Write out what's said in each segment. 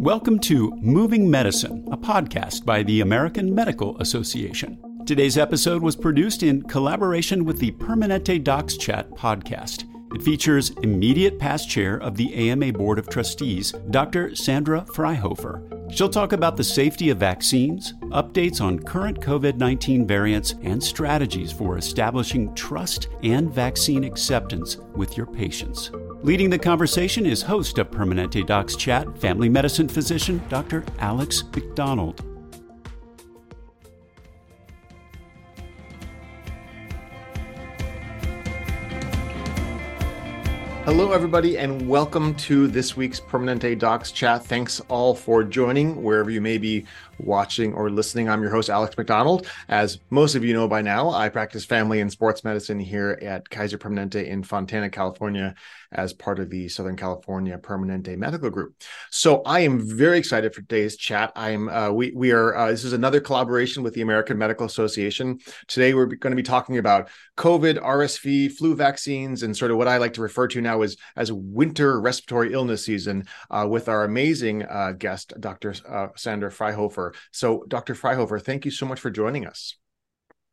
Welcome to Moving Medicine, a podcast by the American Medical Association. Today's episode was produced in collaboration with the Permanente Docs Chat podcast. It features immediate past chair of the AMA Board of Trustees, Dr. Sandra Fryhofer. She'll talk about the safety of vaccines, updates on current COVID 19 variants, and strategies for establishing trust and vaccine acceptance with your patients. Leading the conversation is host of Permanente Docs Chat, family medicine physician Dr. Alex McDonald. Hello, everybody, and welcome to this week's Permanente Docs Chat. Thanks all for joining wherever you may be watching or listening. I'm your host, Alex McDonald. As most of you know by now, I practice family and sports medicine here at Kaiser Permanente in Fontana, California, as part of the Southern California Permanente Medical Group. So I am very excited for today's chat. I am uh, we we are uh, this is another collaboration with the American Medical Association. Today we're going to be talking about COVID, RSV, flu vaccines, and sort of what I like to refer to now as as winter respiratory illness season uh, with our amazing uh, guest, Dr. Uh, Sandra Fryhofer. So, Dr. Fryhofer, thank you so much for joining us.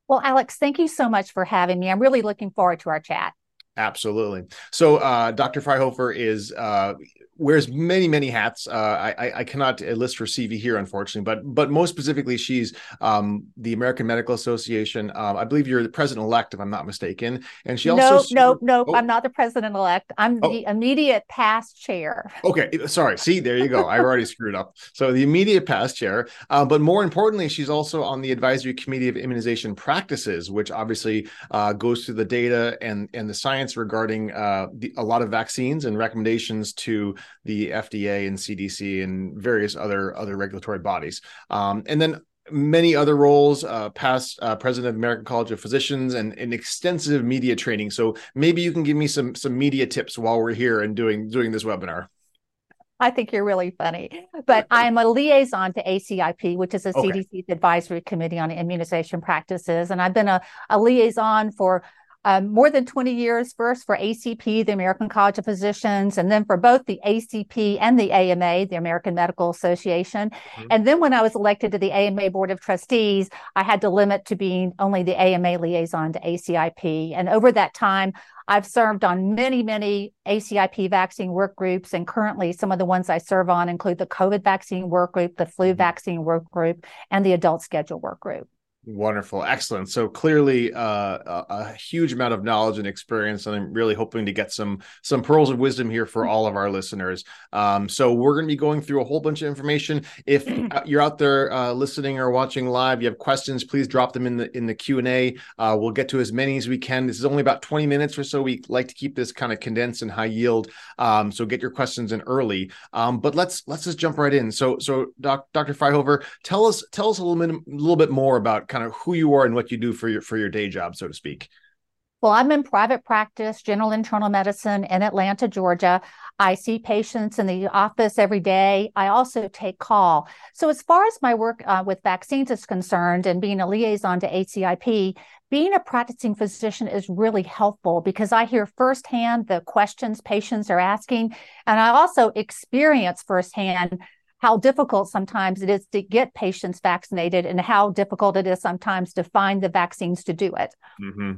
Well, Alex, thank you so much for having me. I'm really looking forward to our chat. Absolutely. So, uh, Dr. Fryhofer is uh, wears many many hats. Uh, I I cannot list her CV here, unfortunately, but but most specifically, she's um, the American Medical Association. Um, I believe you're the president elect, if I'm not mistaken, and she also. No, no, no. Oh. I'm not the president elect. I'm oh. the immediate past chair. Okay, sorry. See, there you go. I already screwed up. So the immediate past chair, uh, but more importantly, she's also on the advisory committee of immunization practices, which obviously uh, goes through the data and and the science regarding uh, the, a lot of vaccines and recommendations to the FDA and CDC and various other other regulatory bodies. Um, and then many other roles, uh, past uh, president of American College of Physicians, and, and extensive media training. So maybe you can give me some some media tips while we're here and doing doing this webinar. I think you're really funny. But I'm a liaison to ACIP, which is a okay. CDC's advisory committee on immunization practices. And I've been a, a liaison for um, more than 20 years first for ACP, the American College of Physicians, and then for both the ACP and the AMA, the American Medical Association. Mm-hmm. And then when I was elected to the AMA Board of Trustees, I had to limit to being only the AMA liaison to ACIP. And over that time, I've served on many, many ACIP vaccine work groups, and currently some of the ones I serve on include the COVID vaccine work group, the flu mm-hmm. vaccine work group, and the adult schedule work group. Wonderful, excellent. So clearly, uh, a, a, huge amount of knowledge and experience, and I'm really hoping to get some some pearls of wisdom here for all of our listeners. Um, so we're going to be going through a whole bunch of information. If uh, you're out there uh, listening or watching live, you have questions, please drop them in the in the Q and A. Uh, we'll get to as many as we can. This is only about 20 minutes or so. We like to keep this kind of condensed and high yield. Um, so get your questions in early. Um, but let's let's just jump right in. So so doc, Dr. Fryhofer, tell us tell us a little bit a little bit more about kind of who you are and what you do for your for your day job, so to speak. Well, I'm in private practice, general internal medicine in Atlanta, Georgia. I see patients in the office every day. I also take call. So, as far as my work uh, with vaccines is concerned and being a liaison to ACIP, being a practicing physician is really helpful because I hear firsthand the questions patients are asking. And I also experience firsthand how difficult sometimes it is to get patients vaccinated and how difficult it is sometimes to find the vaccines to do it. Mm-hmm.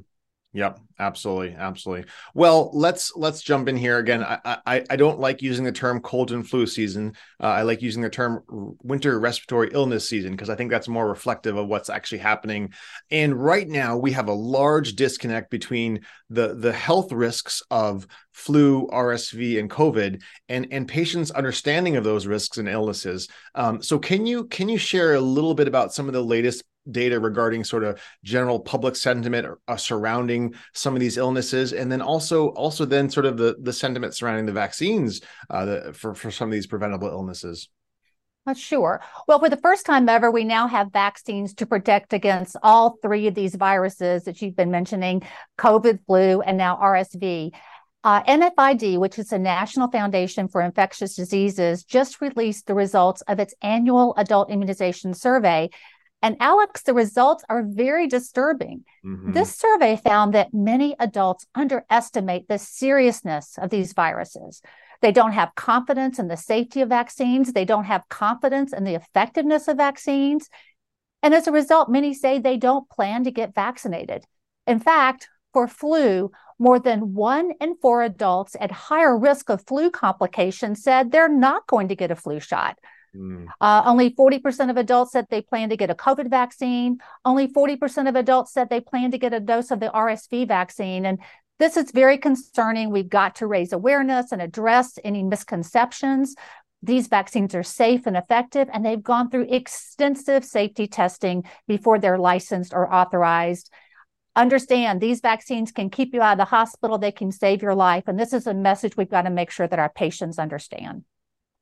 Yep, absolutely, absolutely. Well, let's let's jump in here again. I I, I don't like using the term cold and flu season. Uh, I like using the term winter respiratory illness season because I think that's more reflective of what's actually happening. And right now, we have a large disconnect between the the health risks of flu, RSV, and COVID, and and patients' understanding of those risks and illnesses. Um, so, can you can you share a little bit about some of the latest data regarding sort of general public sentiment uh, surrounding some of these illnesses and then also also then sort of the the sentiment surrounding the vaccines uh, the, for for some of these preventable illnesses uh, Sure. Well, for the first time ever, we now have vaccines to protect against all three of these viruses that you've been mentioning COVID, flu, and now RSV. Uh, NFID, which is the National Foundation for Infectious Diseases, just released the results of its annual adult immunization survey and Alex, the results are very disturbing. Mm-hmm. This survey found that many adults underestimate the seriousness of these viruses. They don't have confidence in the safety of vaccines. They don't have confidence in the effectiveness of vaccines. And as a result, many say they don't plan to get vaccinated. In fact, for flu, more than one in four adults at higher risk of flu complications said they're not going to get a flu shot. Mm. Uh, only 40% of adults said they plan to get a COVID vaccine. Only 40% of adults said they plan to get a dose of the RSV vaccine. And this is very concerning. We've got to raise awareness and address any misconceptions. These vaccines are safe and effective, and they've gone through extensive safety testing before they're licensed or authorized. Understand these vaccines can keep you out of the hospital, they can save your life. And this is a message we've got to make sure that our patients understand.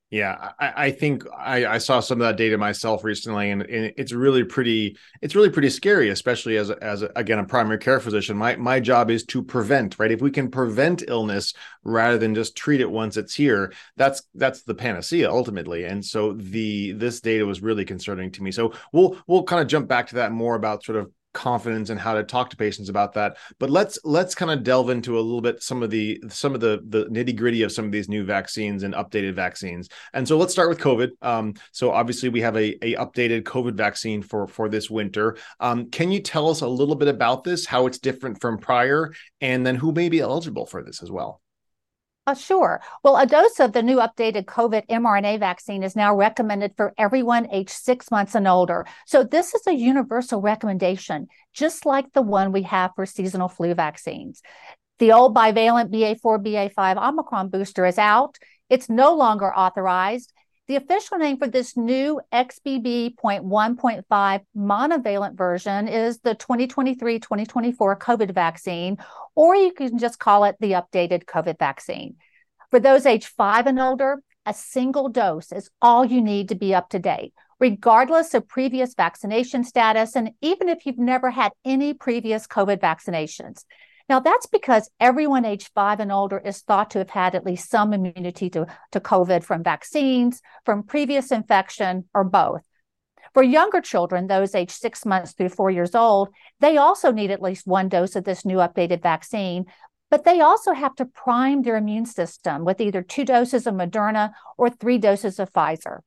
Yeah, I, I think I, I, saw some of that data myself recently, and, and, it's really pretty. It's really pretty scary, especially as as again a primary care physician. My my job is to prevent, right? If we can prevent illness rather than just treat it once it's here, that's that's the panacea ultimately. And so the this data was really concerning to me. So we'll we'll kind of jump back to that more about sort of confidence and how to talk to patients about that. But let's let's kind of delve into a little bit some of the some of the the nitty gritty of some of these new vaccines and updated vaccines. And so let's start with covid. Um, so obviously we have a, a updated covid vaccine for for this winter. Um, can you tell us a little bit about this how it's different from prior and then who may be eligible for this as well uh, sure. Well, a dose of the new updated COVID mRNA vaccine is now recommended for everyone aged six months and older. So, this is a universal recommendation, just like the one we have for seasonal flu vaccines. The old bivalent BA4, BA5 Omicron booster is out. It's no longer authorized. The official name for this new XBB.1.5 monovalent version is the 2023 2024 COVID vaccine, or you can just call it the updated COVID vaccine. For those age five and older, a single dose is all you need to be up to date, regardless of previous vaccination status, and even if you've never had any previous COVID vaccinations. Now, that's because everyone age five and older is thought to have had at least some immunity to, to COVID from vaccines, from previous infection, or both. For younger children, those age six months through four years old, they also need at least one dose of this new updated vaccine, but they also have to prime their immune system with either two doses of Moderna or three doses of Pfizer.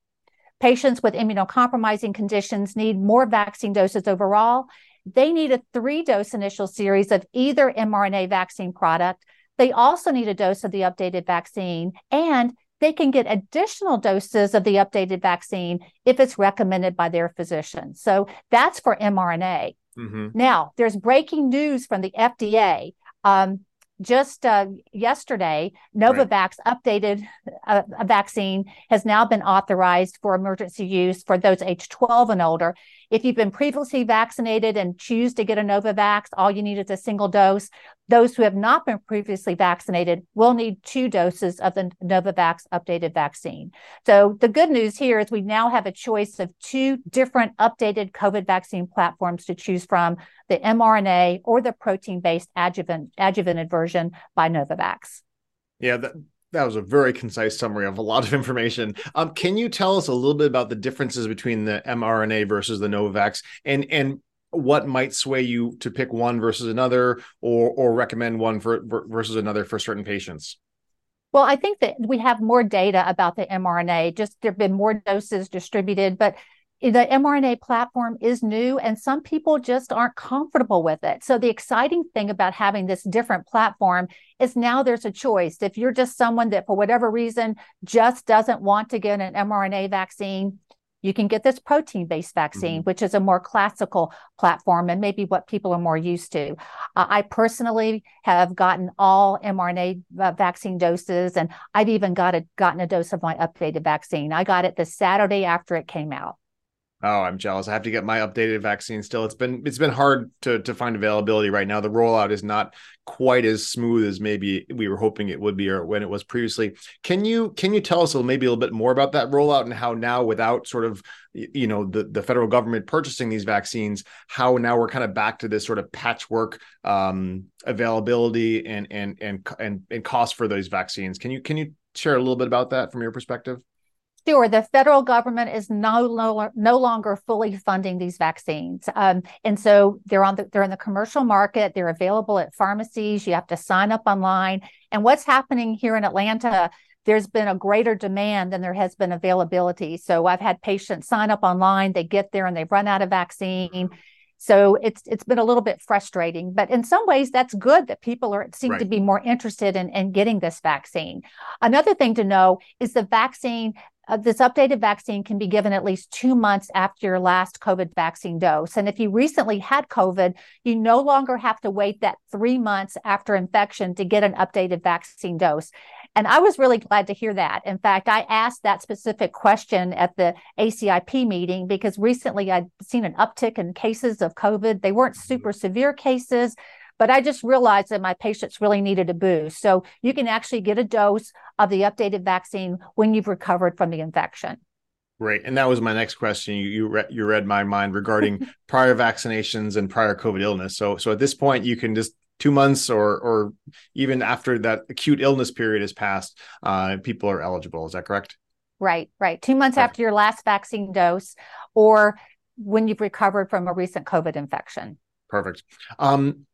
Patients with immunocompromising conditions need more vaccine doses overall, they need a three dose initial series of either mRNA vaccine product. They also need a dose of the updated vaccine, and they can get additional doses of the updated vaccine if it's recommended by their physician. So that's for mRNA. Mm-hmm. Now, there's breaking news from the FDA. Um, just uh, yesterday, Novavax right. updated uh, a vaccine has now been authorized for emergency use for those age 12 and older. If you've been previously vaccinated and choose to get a Novavax, all you need is a single dose. Those who have not been previously vaccinated will need two doses of the Novavax updated vaccine. So the good news here is we now have a choice of two different updated COVID vaccine platforms to choose from the mRNA or the protein based adjuvant, adjuvanted version by Novavax. Yeah, that, that was a very concise summary of a lot of information. Um, can you tell us a little bit about the differences between the mRNA versus the Novavax, and and what might sway you to pick one versus another, or or recommend one for versus another for certain patients? Well, I think that we have more data about the mRNA. Just there have been more doses distributed, but the mRNA platform is new and some people just aren't comfortable with it. So, the exciting thing about having this different platform is now there's a choice. If you're just someone that, for whatever reason, just doesn't want to get an mRNA vaccine, you can get this protein based vaccine, mm-hmm. which is a more classical platform and maybe what people are more used to. Uh, I personally have gotten all mRNA uh, vaccine doses, and I've even got a, gotten a dose of my updated vaccine. I got it the Saturday after it came out. Oh, I'm jealous. I have to get my updated vaccine still. It's been it's been hard to to find availability right now. The rollout is not quite as smooth as maybe we were hoping it would be or when it was previously. Can you can you tell us a, maybe a little bit more about that rollout and how now without sort of you know the the federal government purchasing these vaccines, how now we're kind of back to this sort of patchwork um, availability and and and and and cost for those vaccines. Can you can you share a little bit about that from your perspective? Sure, the federal government is no, no, no longer fully funding these vaccines, um, and so they're on the they're in the commercial market. They're available at pharmacies. You have to sign up online. And what's happening here in Atlanta? there's been a greater demand than there has been availability. So I've had patients sign up online, they get there and they've run out of vaccine. So it's it's been a little bit frustrating, but in some ways that's good that people are seem right. to be more interested in, in getting this vaccine. Another thing to know is the vaccine uh, this updated vaccine can be given at least two months after your last COVID vaccine dose. And if you recently had COVID, you no longer have to wait that three months after infection to get an updated vaccine dose. And I was really glad to hear that. In fact, I asked that specific question at the ACIP meeting because recently I'd seen an uptick in cases of COVID. They weren't mm-hmm. super severe cases, but I just realized that my patients really needed a boost. So you can actually get a dose of the updated vaccine when you've recovered from the infection. Right, and that was my next question. You you, re- you read my mind regarding prior vaccinations and prior COVID illness. So so at this point, you can just two months or or even after that acute illness period has passed, uh, people are eligible. Is that correct? Right, right. Two months after your last vaccine dose, or when you've recovered from a recent COVID infection. Perfect. Um,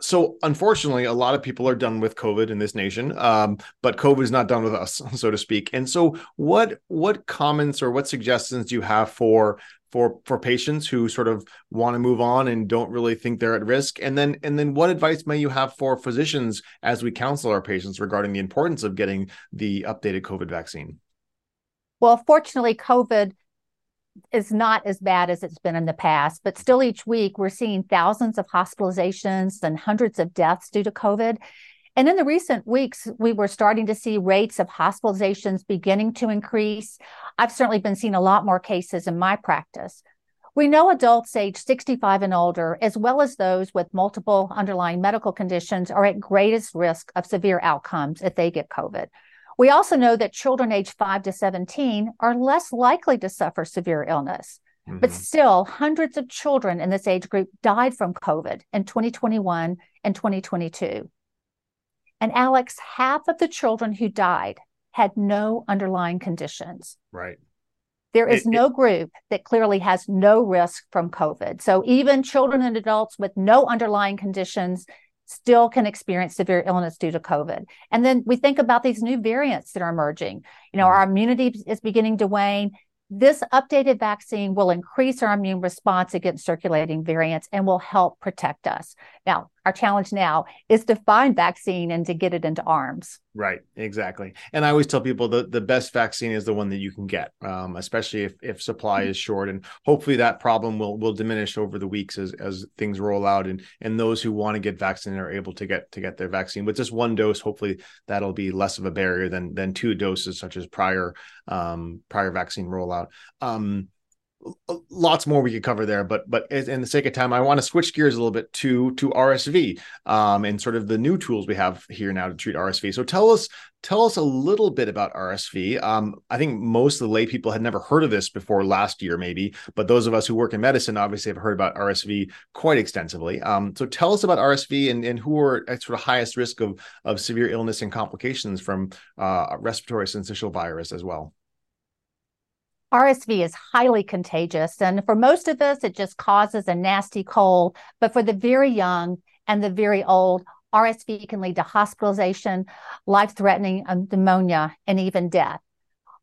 so unfortunately a lot of people are done with covid in this nation um, but covid is not done with us so to speak. And so what what comments or what suggestions do you have for for for patients who sort of want to move on and don't really think they're at risk? And then and then what advice may you have for physicians as we counsel our patients regarding the importance of getting the updated covid vaccine? Well fortunately covid is not as bad as it's been in the past, but still each week we're seeing thousands of hospitalizations and hundreds of deaths due to COVID. And in the recent weeks, we were starting to see rates of hospitalizations beginning to increase. I've certainly been seeing a lot more cases in my practice. We know adults age 65 and older, as well as those with multiple underlying medical conditions, are at greatest risk of severe outcomes if they get COVID. We also know that children aged 5 to 17 are less likely to suffer severe illness. Mm-hmm. But still, hundreds of children in this age group died from COVID in 2021 and 2022. And Alex, half of the children who died had no underlying conditions. Right. There is it, no it, group that clearly has no risk from COVID. So even children and adults with no underlying conditions still can experience severe illness due to COVID. And then we think about these new variants that are emerging. You know, mm-hmm. our immunity is beginning to wane this updated vaccine will increase our immune response against circulating variants and will help protect us. Now, our challenge now is to find vaccine and to get it into arms. Right, exactly. And I always tell people that the best vaccine is the one that you can get, um, especially if, if supply is short. And hopefully that problem will will diminish over the weeks as, as things roll out and and those who want to get vaccinated are able to get to get their vaccine. With just one dose, hopefully that'll be less of a barrier than than two doses, such as prior um, prior vaccine rollout. Um, lots more we could cover there but but in the sake of time i want to switch gears a little bit to to rsv um, and sort of the new tools we have here now to treat rsv so tell us tell us a little bit about rsv um, i think most of the lay people had never heard of this before last year maybe but those of us who work in medicine obviously have heard about rsv quite extensively. Um, so tell us about rsv and, and who are at sort of highest risk of of severe illness and complications from uh, respiratory syncytial virus as well RSV is highly contagious. And for most of us, it just causes a nasty cold. But for the very young and the very old, RSV can lead to hospitalization, life threatening um, pneumonia, and even death.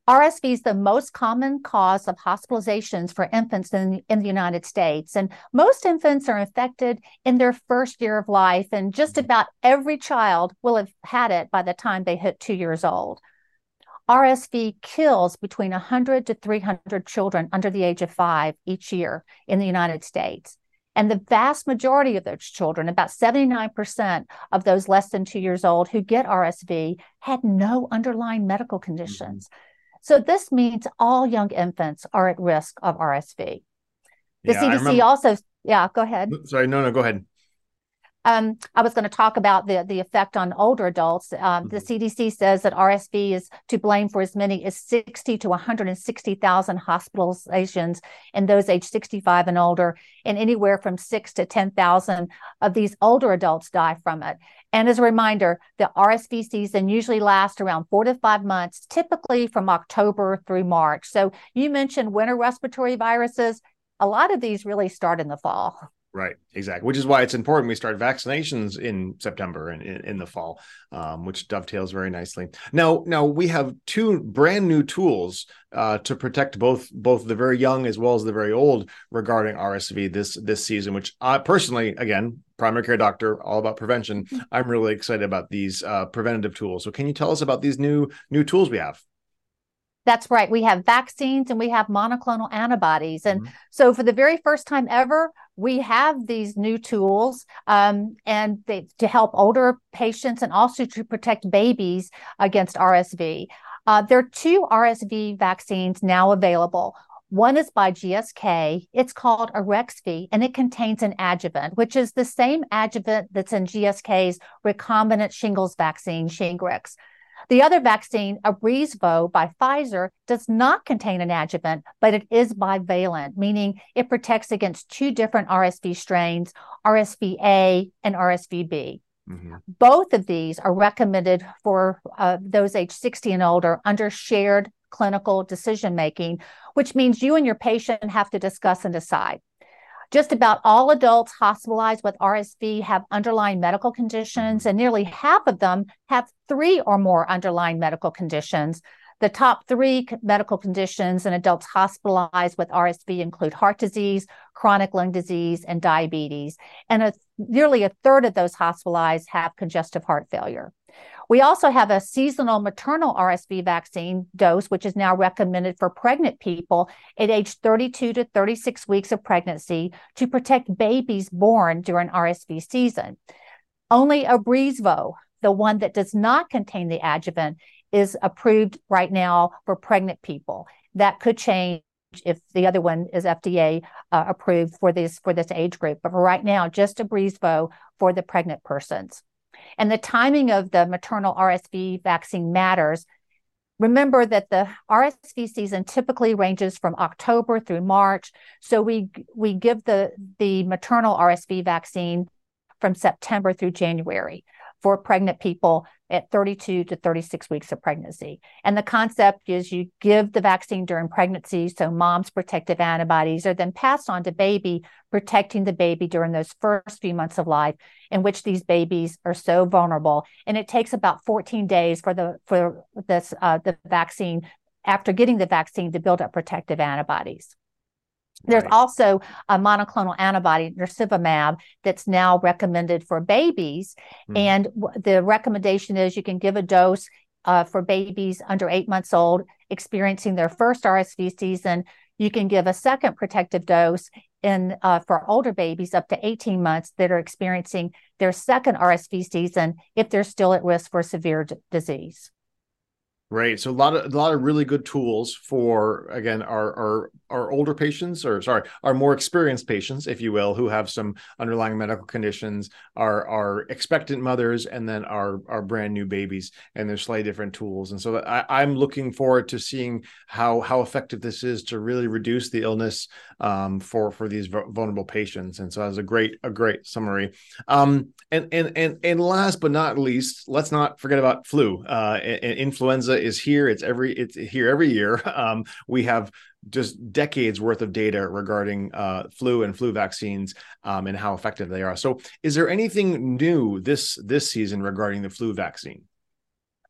RSV is the most common cause of hospitalizations for infants in, in the United States. And most infants are infected in their first year of life, and just about every child will have had it by the time they hit two years old. RSV kills between 100 to 300 children under the age of five each year in the United States. And the vast majority of those children, about 79% of those less than two years old who get RSV, had no underlying medical conditions. Mm-hmm. So this means all young infants are at risk of RSV. The yeah, CDC also, yeah, go ahead. Sorry, no, no, go ahead. Um, I was going to talk about the, the effect on older adults. Um, the CDC mm-hmm. says that RSV is to blame for as many as 60 to 160,000 hospitalizations in those age 65 and older, and anywhere from six to 10,000 of these older adults die from it. And as a reminder, the RSV season usually lasts around four to five months, typically from October through March. So you mentioned winter respiratory viruses. A lot of these really start in the fall. Right, exactly. Which is why it's important we start vaccinations in September and in, in, the fall, um, which dovetails very nicely. Now, now we have two brand new tools uh, to protect both both the very young as well as the very old regarding RSV this this season. Which I personally, again, primary care doctor, all about prevention. Mm-hmm. I'm really excited about these uh, preventative tools. So, can you tell us about these new new tools we have? That's right. We have vaccines and we have monoclonal antibodies. And mm-hmm. so, for the very first time ever, we have these new tools um, and they, to help older patients and also to protect babies against RSV. Uh, there are two RSV vaccines now available. One is by GSK. It's called Arexvy, and it contains an adjuvant, which is the same adjuvant that's in GSK's recombinant shingles vaccine, Shingrix. The other vaccine, Abrysvo by Pfizer, does not contain an adjuvant, but it is bivalent, meaning it protects against two different RSV strains, RSV A and RSV B. Mm-hmm. Both of these are recommended for uh, those age 60 and older under shared clinical decision making, which means you and your patient have to discuss and decide. Just about all adults hospitalized with RSV have underlying medical conditions, mm-hmm. and nearly half of them have three or more underlying medical conditions. The top three medical conditions in adults hospitalized with RSV include heart disease, chronic lung disease, and diabetes. And a, nearly a third of those hospitalized have congestive heart failure. We also have a seasonal maternal RSV vaccine dose, which is now recommended for pregnant people at age 32 to 36 weeks of pregnancy to protect babies born during RSV season. Only Abrysvo, the one that does not contain the adjuvant, is approved right now for pregnant people. That could change if the other one is FDA uh, approved for this for this age group. But for right now, just Abrysvo for the pregnant persons. And the timing of the maternal RSV vaccine matters. Remember that the RSV season typically ranges from October through March. So we we give the, the maternal RSV vaccine from September through January for pregnant people at 32 to 36 weeks of pregnancy. And the concept is you give the vaccine during pregnancy, so mom's protective antibodies are then passed on to baby, protecting the baby during those first few months of life in which these babies are so vulnerable. And it takes about 14 days for the for this uh, the vaccine after getting the vaccine to build up protective antibodies. There's right. also a monoclonal antibody, nirsevimab, that's now recommended for babies. Mm. And w- the recommendation is you can give a dose uh, for babies under eight months old experiencing their first RSV season. You can give a second protective dose in uh, for older babies up to 18 months that are experiencing their second RSV season if they're still at risk for severe d- disease. Right. So a lot of a lot of really good tools for again our our our older patients or sorry, our more experienced patients, if you will, who have some underlying medical conditions, our our expectant mothers, and then our our brand new babies, and there's slightly different tools. And so I, I'm looking forward to seeing how how effective this is to really reduce the illness um, for for these vulnerable patients. And so that was a great a great summary. Um, and and and and last but not least, let's not forget about flu. Uh, influenza is here. It's every it's here every year. Um, we have just decades worth of data regarding uh, flu and flu vaccines um, and how effective they are. So, is there anything new this this season regarding the flu vaccine?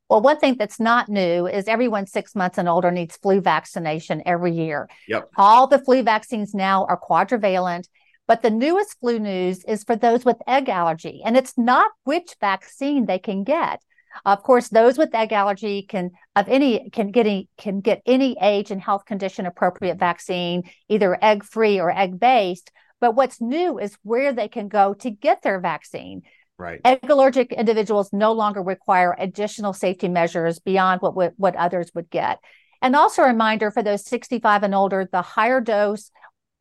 Well, one thing that's not new is everyone six months and older needs flu vaccination every year. Yep. All the flu vaccines now are quadrivalent. But the newest flu news is for those with egg allergy, and it's not which vaccine they can get. Of course, those with egg allergy can of any can get any, can get any age and health condition appropriate mm-hmm. vaccine, either egg free or egg based. But what's new is where they can go to get their vaccine. Right. Egg allergic individuals no longer require additional safety measures beyond what what others would get. And also a reminder for those 65 and older, the higher dose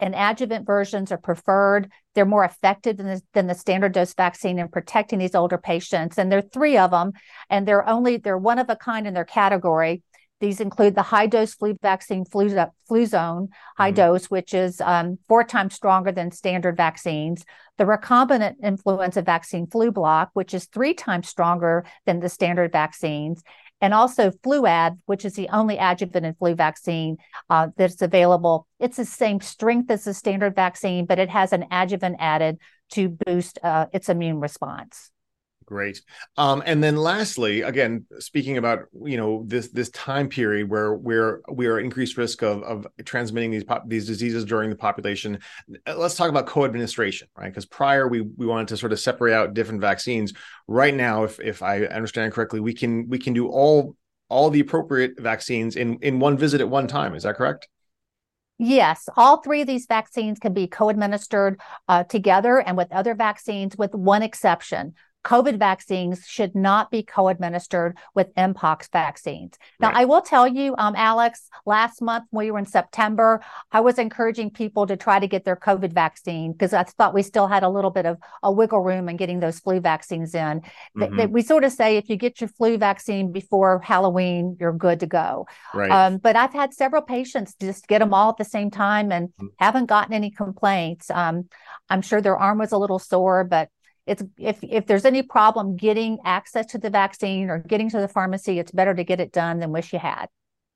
and adjuvant versions are preferred. They're more effective than the, than the standard dose vaccine in protecting these older patients. And there are three of them, and they're only they're one of a kind in their category. These include the high dose flu vaccine flu, Fluzone high mm-hmm. dose, which is um, four times stronger than standard vaccines. The recombinant influenza vaccine Flublok, which is three times stronger than the standard vaccines. And also Fluad, which is the only adjuvanted flu vaccine uh, that's available. It's the same strength as the standard vaccine, but it has an adjuvant added to boost uh, its immune response. Great. Um, and then lastly, again, speaking about you know this this time period where we're we are increased risk of of transmitting these pop, these diseases during the population. Uh, let's talk about co-administration, right? Because prior we we wanted to sort of separate out different vaccines. Right now, if if I understand correctly, we can we can do all all the appropriate vaccines in in one visit at one time. Is that correct? Yes, all three of these vaccines can be co administered uh, together and with other vaccines, with one exception. COVID vaccines should not be co administered with Mpox vaccines. Now, right. I will tell you, um, Alex, last month when we were in September, I was encouraging people to try to get their COVID vaccine because I thought we still had a little bit of a wiggle room in getting those flu vaccines in. Mm-hmm. we sort of say if you get your flu vaccine before Halloween, you're good to go. Right. Um, but I've had several patients just get them all at the same time and mm-hmm. haven't gotten any complaints. Um, I'm sure their arm was a little sore, but it's if if there's any problem getting access to the vaccine or getting to the pharmacy, it's better to get it done than wish you had.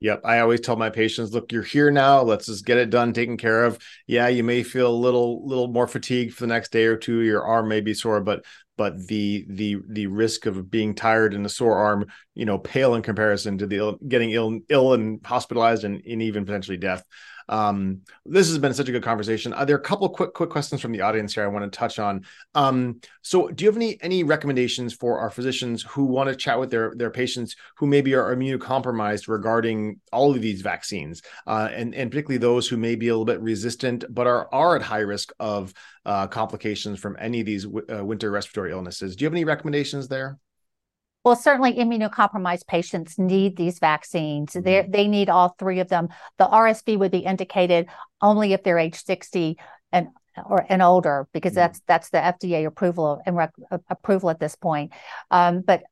Yep. I always tell my patients, look, you're here now. Let's just get it done, taken care of. Yeah, you may feel a little little more fatigued for the next day or two. Your arm may be sore, but but the the the risk of being tired and a sore arm, you know, pale in comparison to the getting ill ill and hospitalized and, and even potentially death. Um, this has been such a good conversation. Uh, there are a couple quick quick questions from the audience here I want to touch on. Um, so, do you have any any recommendations for our physicians who want to chat with their their patients who maybe are immunocompromised regarding all of these vaccines, uh, and and particularly those who may be a little bit resistant but are are at high risk of uh, complications from any of these w- uh, winter respiratory illnesses? Do you have any recommendations there? Well, certainly immunocompromised patients need these vaccines. They mm-hmm. they need all three of them. The RSV would be indicated only if they're age 60 and or and older because mm-hmm. that's that's the FDA approval and rec- approval at this point. Um, but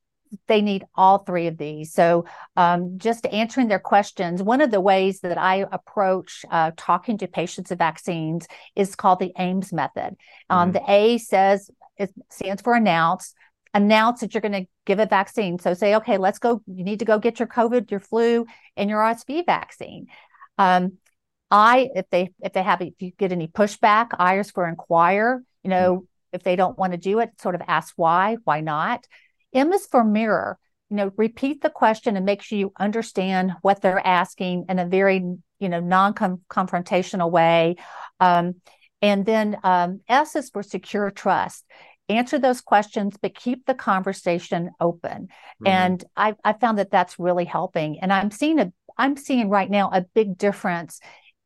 they need all three of these. So, um, just answering their questions, one of the ways that I approach uh, talking to patients of vaccines is called the AIMS method. Um, mm-hmm. The A says it stands for announce announce that you're going to give a vaccine. So say, okay, let's go. You need to go get your COVID, your flu, and your RSV vaccine. Um, I, if they if they have if you get any pushback, I is for inquire. You know, mm-hmm. if they don't want to do it, sort of ask why, why not. M is for mirror. You know, repeat the question and make sure you understand what they're asking in a very you know non-confrontational way. Um, and then um, S is for secure trust answer those questions, but keep the conversation open. Mm-hmm. And I, I found that that's really helping. And I'm seeing a, I'm seeing right now a big difference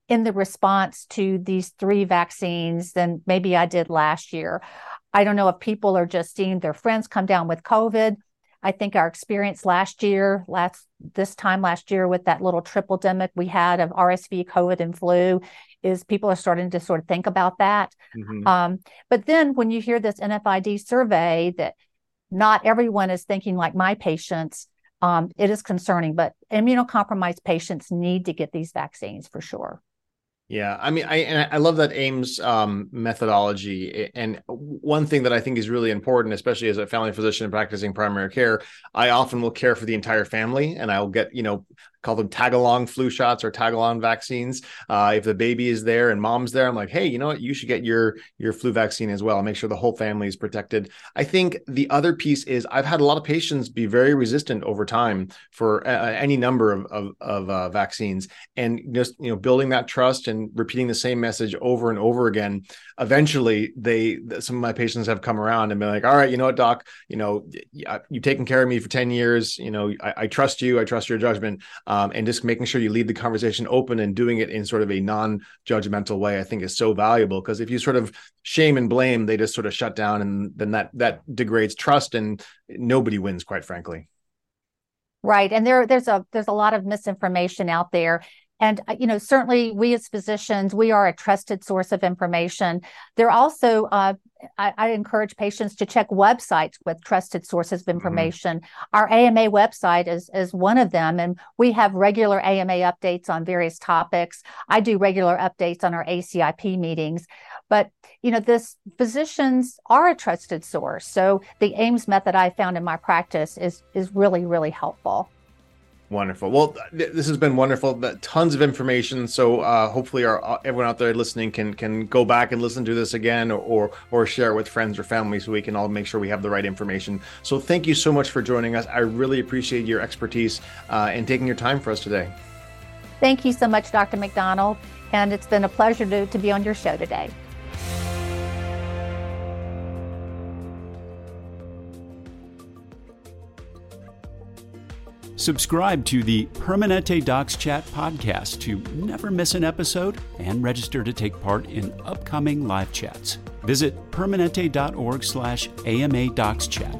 in the response to these three vaccines than maybe I did last year. I don't know if people are just seeing their friends come down with COVID. I think our experience last year, last this time last year with that little triple demic we had of RSV, COVID, and flu, is people are starting to sort of think about that. Mm-hmm. Um, but then when you hear this NFID survey that not everyone is thinking like my patients, um, it is concerning. But immunocompromised patients need to get these vaccines for sure. Yeah, I mean, I I love that AIMS um, methodology. And one thing that I think is really important, especially as a family physician practicing primary care, I often will care for the entire family, and I'll get you know call them tag along flu shots or tag along vaccines. Uh, if the baby is there and mom's there, I'm like, hey, you know what? You should get your your flu vaccine as well. make sure the whole family is protected. I think the other piece is I've had a lot of patients be very resistant over time for uh, any number of of, of uh, vaccines, and just you know building that trust and repeating the same message over and over again. Eventually, they some of my patients have come around and been like, all right, you know what, doc, you know, you've taken care of me for ten years. You know, I, I trust you. I trust your judgment um, and just making sure you leave the conversation open and doing it in sort of a non-judgmental way i think is so valuable because if you sort of shame and blame they just sort of shut down and then that that degrades trust and nobody wins quite frankly right and there there's a there's a lot of misinformation out there and, uh, you know, certainly we as physicians, we are a trusted source of information. There also, uh, I, I, encourage patients to check websites with trusted sources of mm-hmm. information. Mm-hmm. Our AMA website is, is one of them, and we have regular AMA updates on various topics. I do regular updates on our ACIP meetings. But, you know, this physicians are a trusted source. So the AIMS method I found in my practice is is really, really helpful. Wonderful. Well, th- this has been wonderful. Tons of information. So uh, hopefully, our uh, everyone out there listening can can go back and listen to this again, or or share it with friends or family, so we can all make sure we have the right information. So thank you so much for joining us. I really appreciate your expertise uh, and taking your time for us today. Thank you so much, Dr. McDonald, and it's been a pleasure to to be on your show today. Subscribe to the Permanente Docs Chat podcast to never miss an episode and register to take part in upcoming live chats. Visit permanente.org slash AMA Docs Chat.